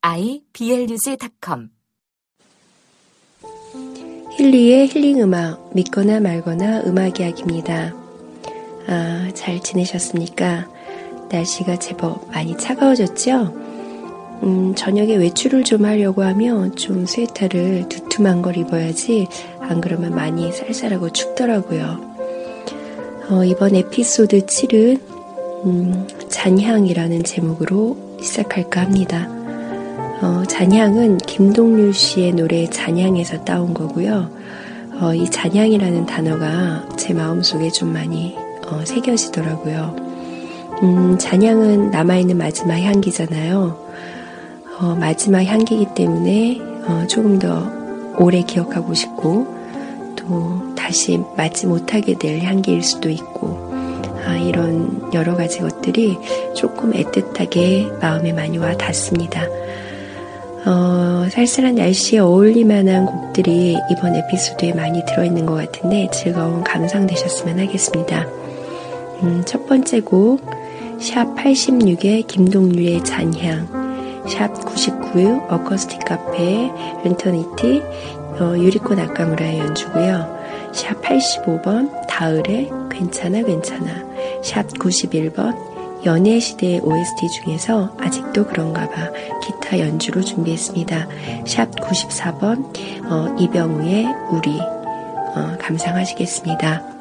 iblog.com 힐리의 힐링 음악, 믿거나 말거나 음악 이야기입니다. 아, 잘 지내셨습니까? 날씨가 제법 많이 차가워졌죠? 음, 저녁에 외출을 좀 하려고 하면 좀 스웨터를 두툼한 걸 입어야지 안 그러면 많이 쌀쌀하고 춥더라고요. 어, 이번 에피소드 7은 음, 잔향이라는 제목으로 시작할까 합니다. 어, 잔향은 김동률 씨의 노래 잔향에서 따온 거고요. 어, 이 잔향이라는 단어가 제 마음속에 좀 많이 어, 새겨지더라고요. 음, 잔향은 남아있는 마지막 향기잖아요. 어, 마지막 향기이기 때문에 어, 조금 더 오래 기억하고 싶고 또 다시 맞지 못하게 될 향기일 수도 있고 아, 이런 여러 가지 것들이 조금 애틋하게 마음에 많이 와 닿습니다. 어, 살살한 날씨에 어울릴만한 곡들이 이번 에피소드에 많이 들어있는 것 같은데 즐거운 감상 되셨으면 하겠습니다. 음, 첫 번째 곡, 샵 86의 김동률의 잔향, 샵 99 어커스틱 카페 렌터니티 어, 유리꽃 아까무라의 연주고요. 샵 85번 다을의 괜찮아 괜찮아 샵 91번 연애시대의 OST 중에서 아직도 그런가 봐 기타 연주로 준비했습니다. 샵 94번 어, 이병우의 우리 어, 감상하시겠습니다.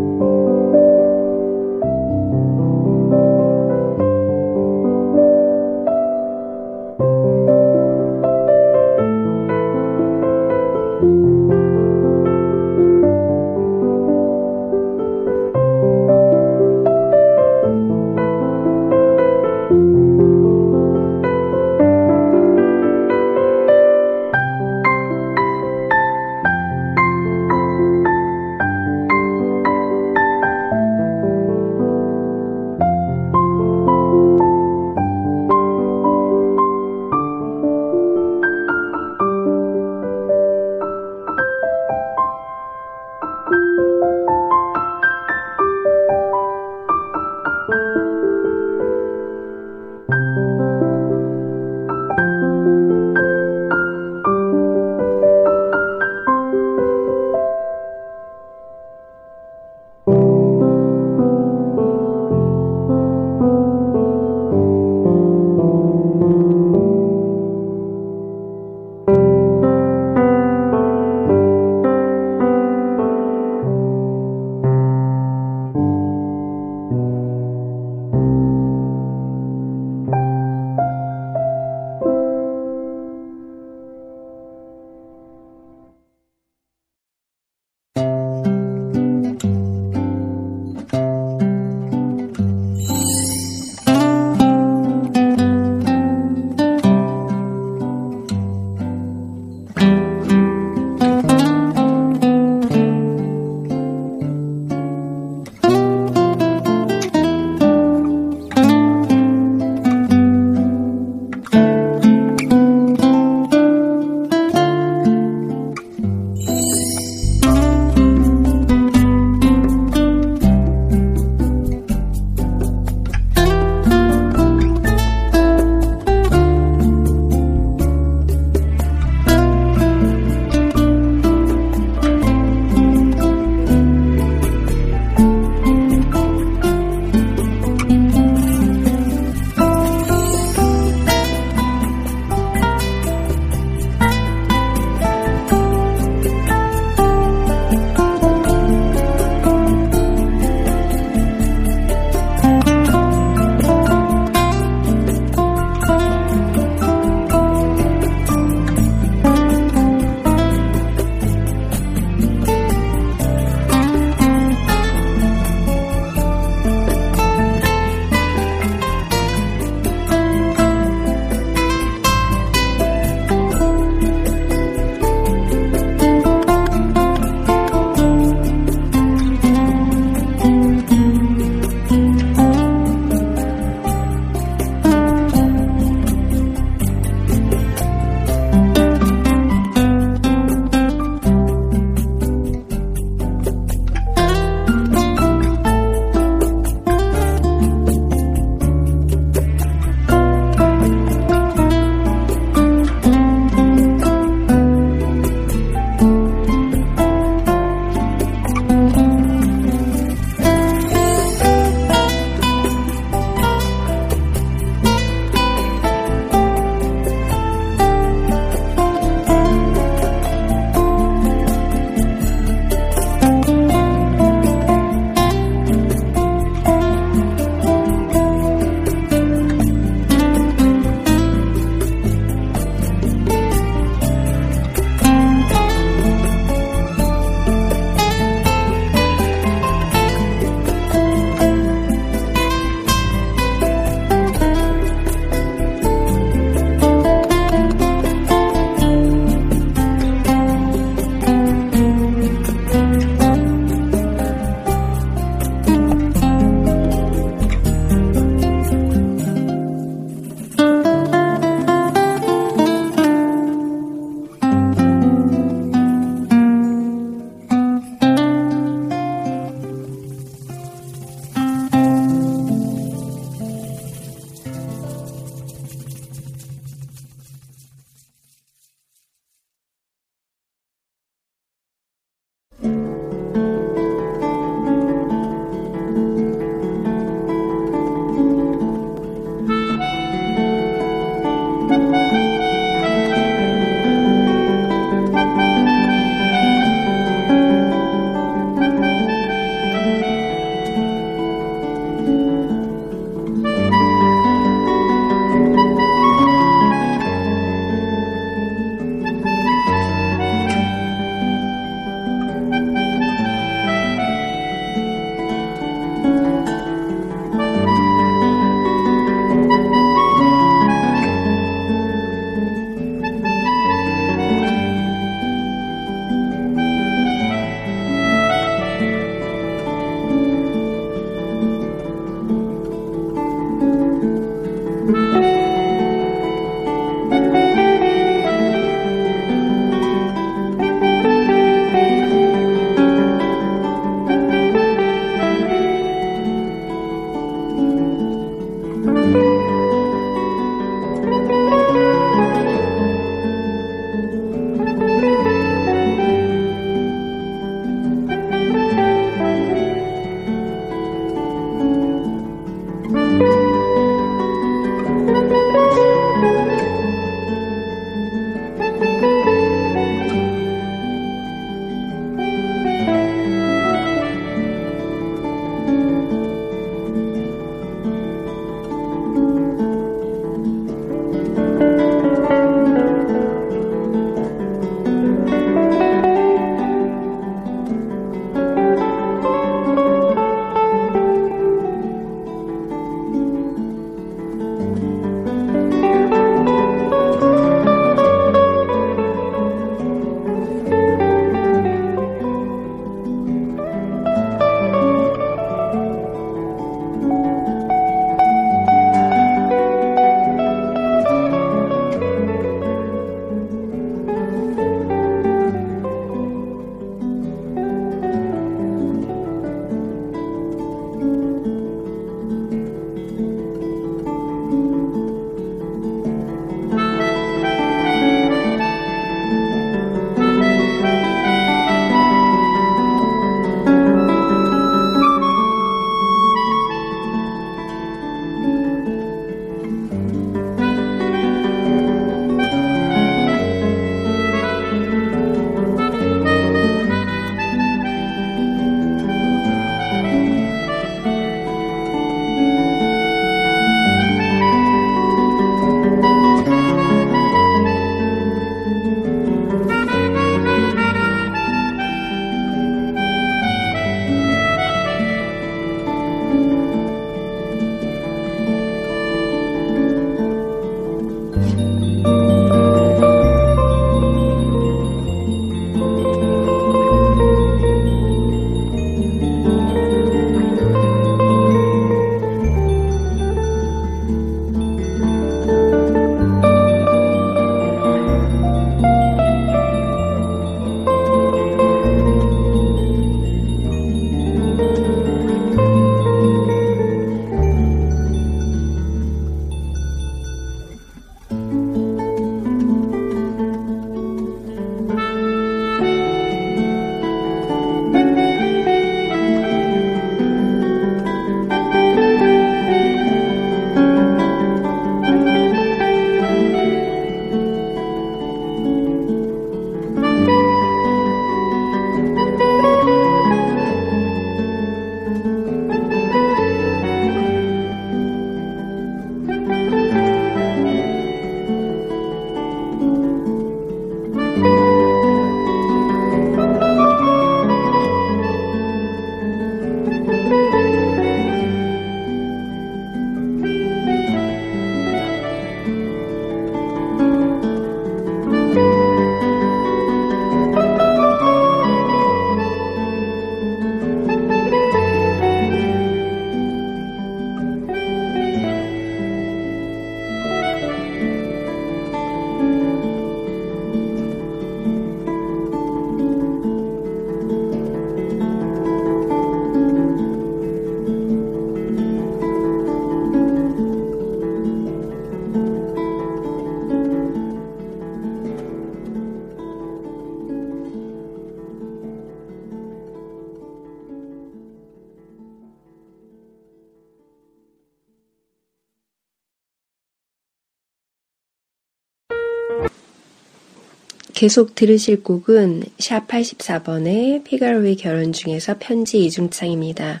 계속 들으실 곡은 샵 84번의 피가로의 결혼 중에서 편지 이중창입니다.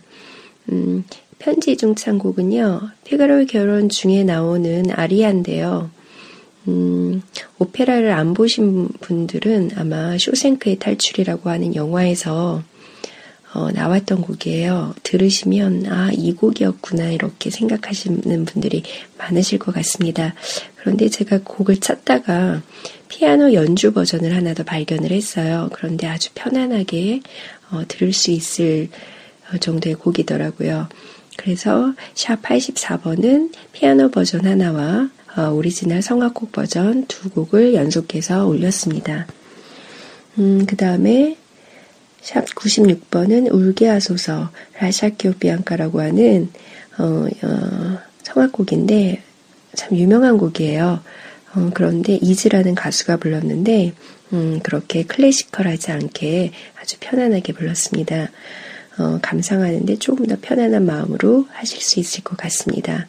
음, 편지 이중창 곡은요, 피가로의 결혼 중에 나오는 아리아인데요. 음, 오페라를 안 보신 분들은 아마 쇼생크의 탈출이라고 하는 영화에서 어, 나왔던 곡이에요. 들으시면 아, 이 곡이었구나 이렇게 생각하시는 분들이 많으실 것 같습니다. 그런데 제가 곡을 찾다가 피아노 연주 버전을 하나 더 발견을 했어요. 그런데 아주 편안하게 어, 들을 수 있을 어, 정도의 곡이더라고요. 그래서 샵 84번은 피아노 버전 하나와 어, 오리지널 성악곡 버전 두 곡을 연속해서 올렸습니다. 음, 그 다음에 샵 96번은 울게 하소서 라샤키오 비앙카라고 하는 어, 어, 성악곡인데 참 유명한 곡이에요. 어, 그런데 이즈라는 가수가 불렀는데 음, 그렇게 클래시컬하지 않게 아주 편안하게 불렀습니다. 어, 감상하는데 조금 더 편안한 마음으로 하실 수 있을 것 같습니다.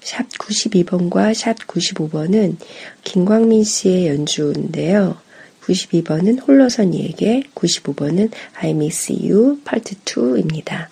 샵 92번과 샵 95번은 김광민 씨의 연주인데요. 92번은 홀로선 이에게, 95번은 I Miss You 파트 2입니다.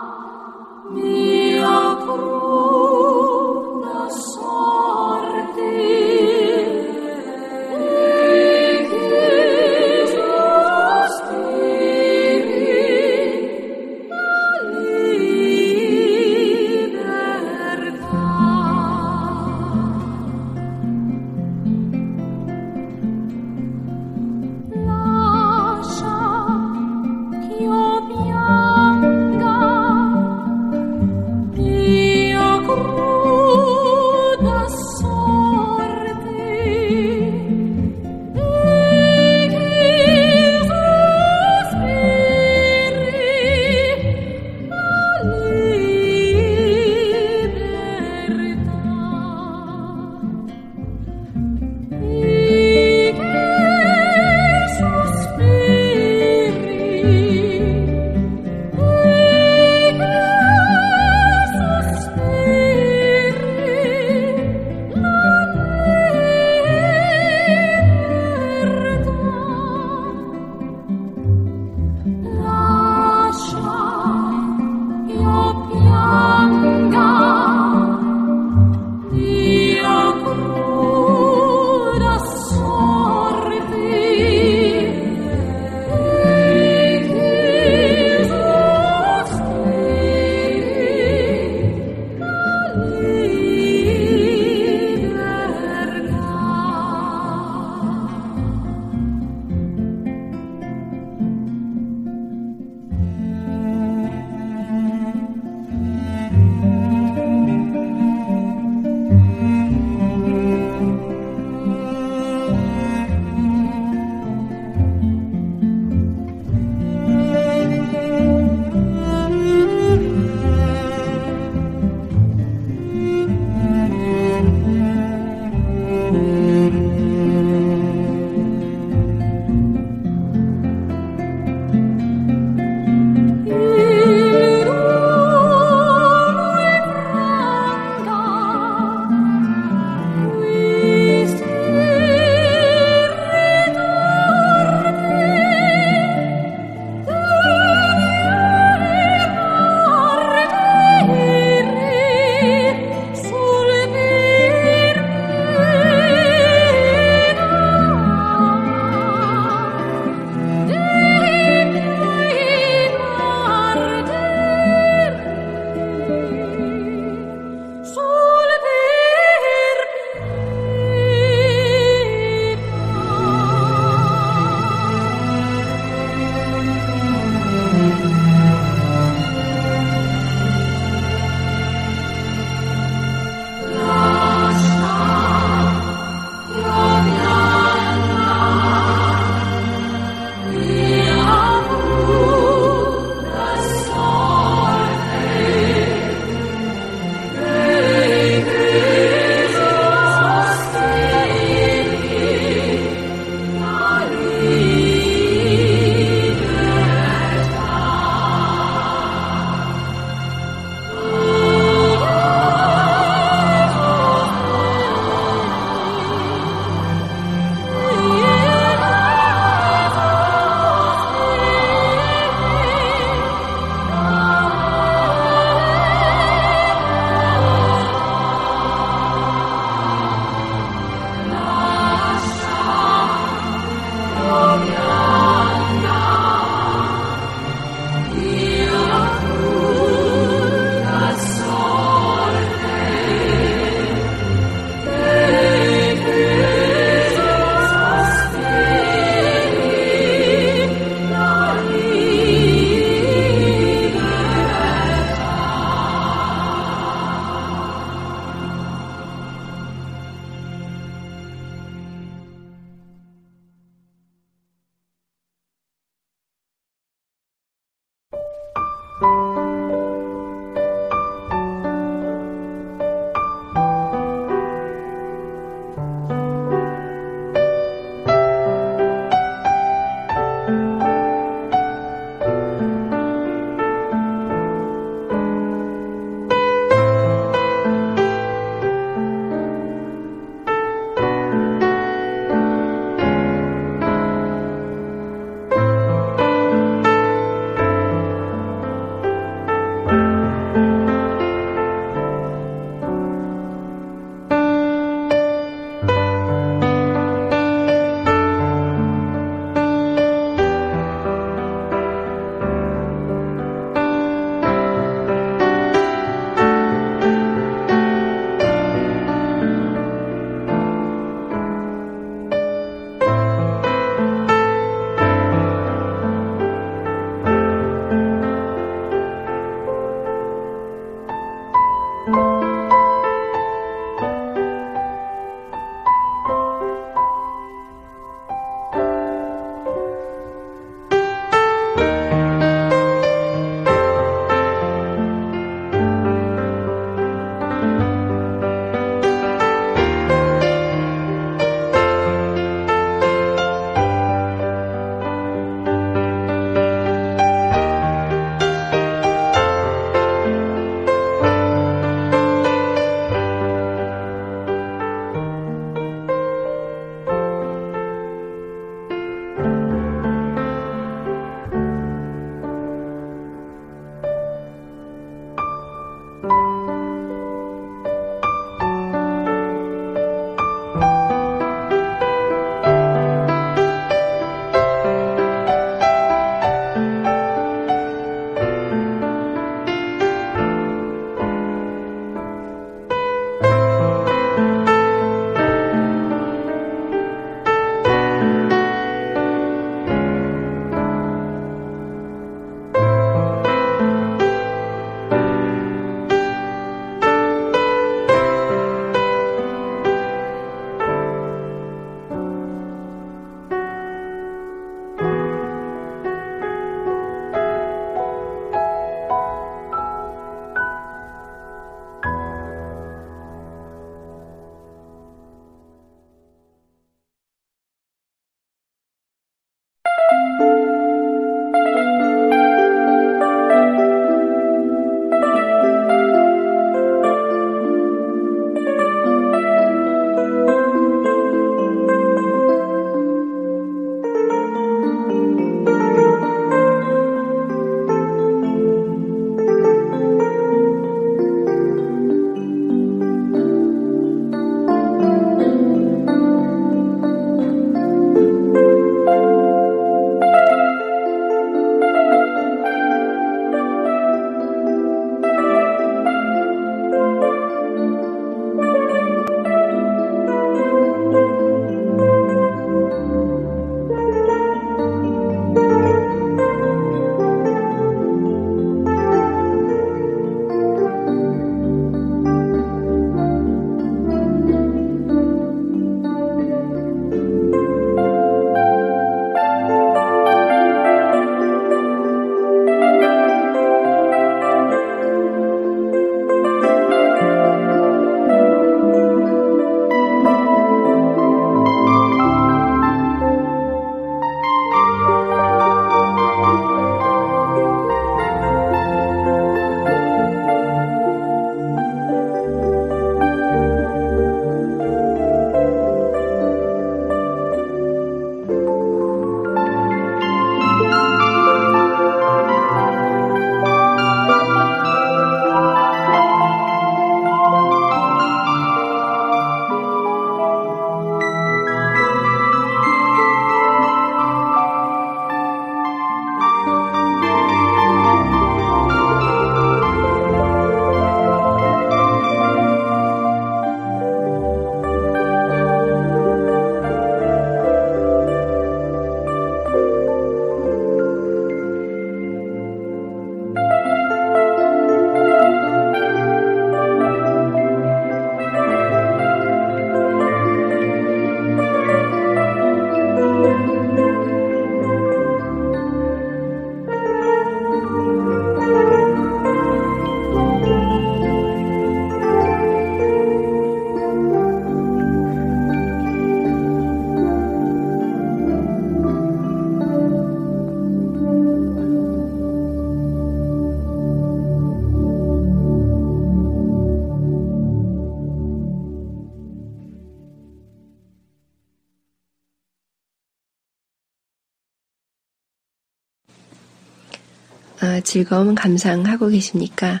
즐거운 감상하고 계십니까?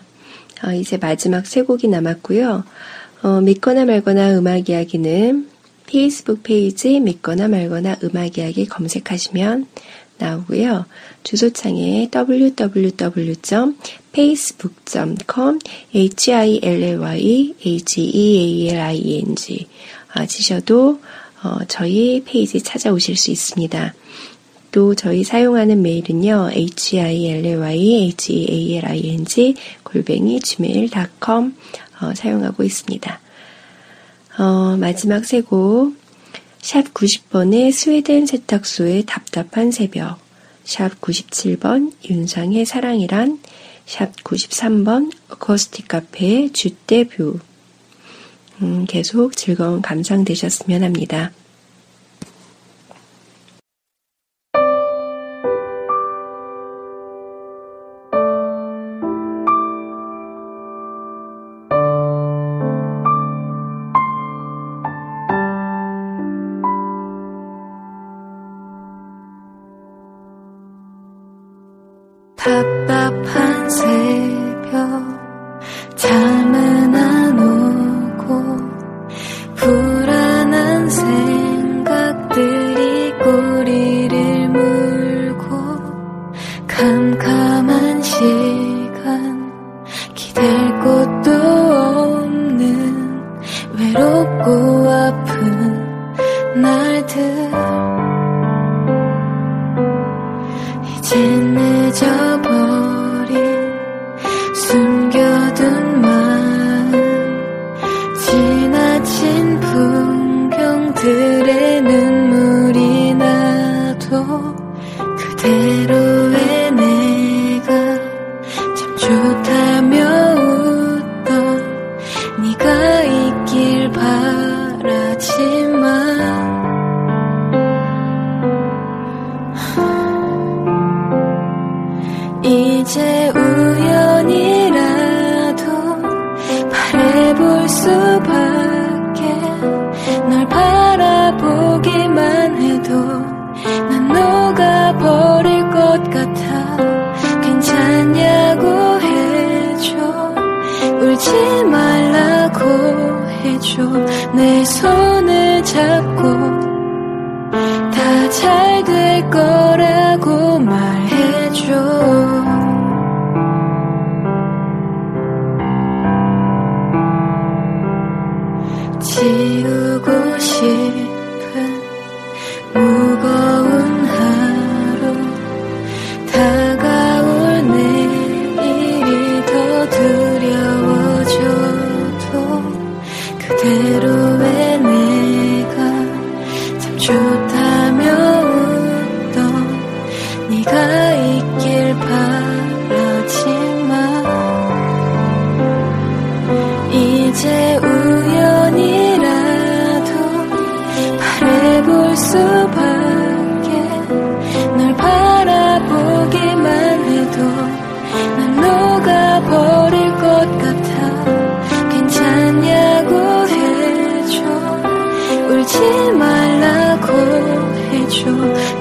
어, 이제 마지막 세 곡이 남았고요. 어, 믿거나 말거나 음악 이야기는 페이스북 페이지 믿거나 말거나 음악 이야기 검색하시면 나오고요. 주소창에 www.facebook.com hillyhealing 아, 치셔도 어, 저희 페이지 찾아오실 수 있습니다. 또 저희 사용하는 메일은요, hillyhealing 골뱅이 gmail.com 어, 사용하고 있습니다. 어, 마지막 세 곡, 샵 90번의 스웨덴 세탁소의 답답한 새벽, 샵 97번 윤상의 사랑이란, 샵 93번 어코스틱 카페의 주대뷰. 음, 계속 즐거운 감상 되셨으면 합니다.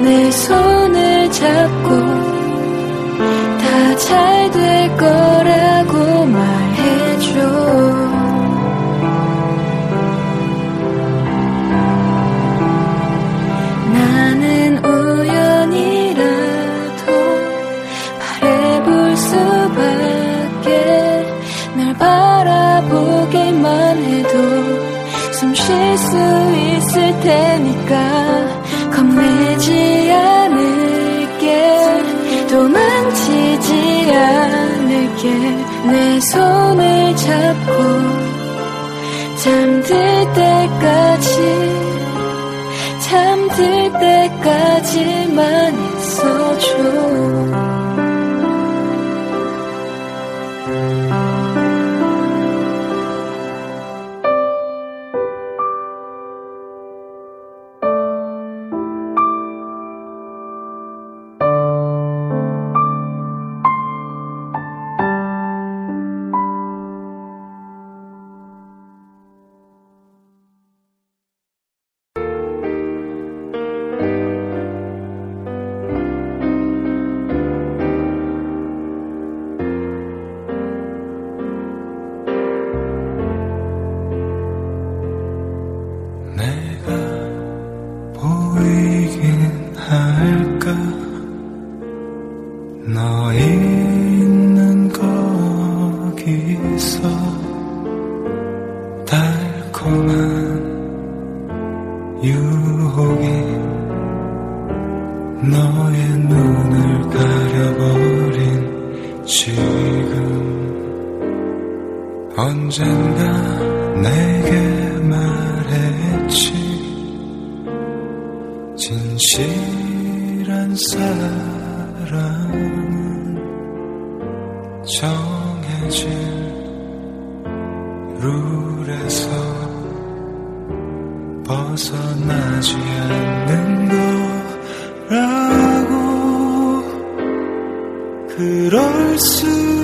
내 손. 잡고 잠들 때까지 잠들 때까지만 있어줘. 유혹이 너의 눈을 가려버린 지금 언젠가 내게 말했지. 진실한 사랑은 정해진 룰에서 변하지 않는 거라고. 그럴 수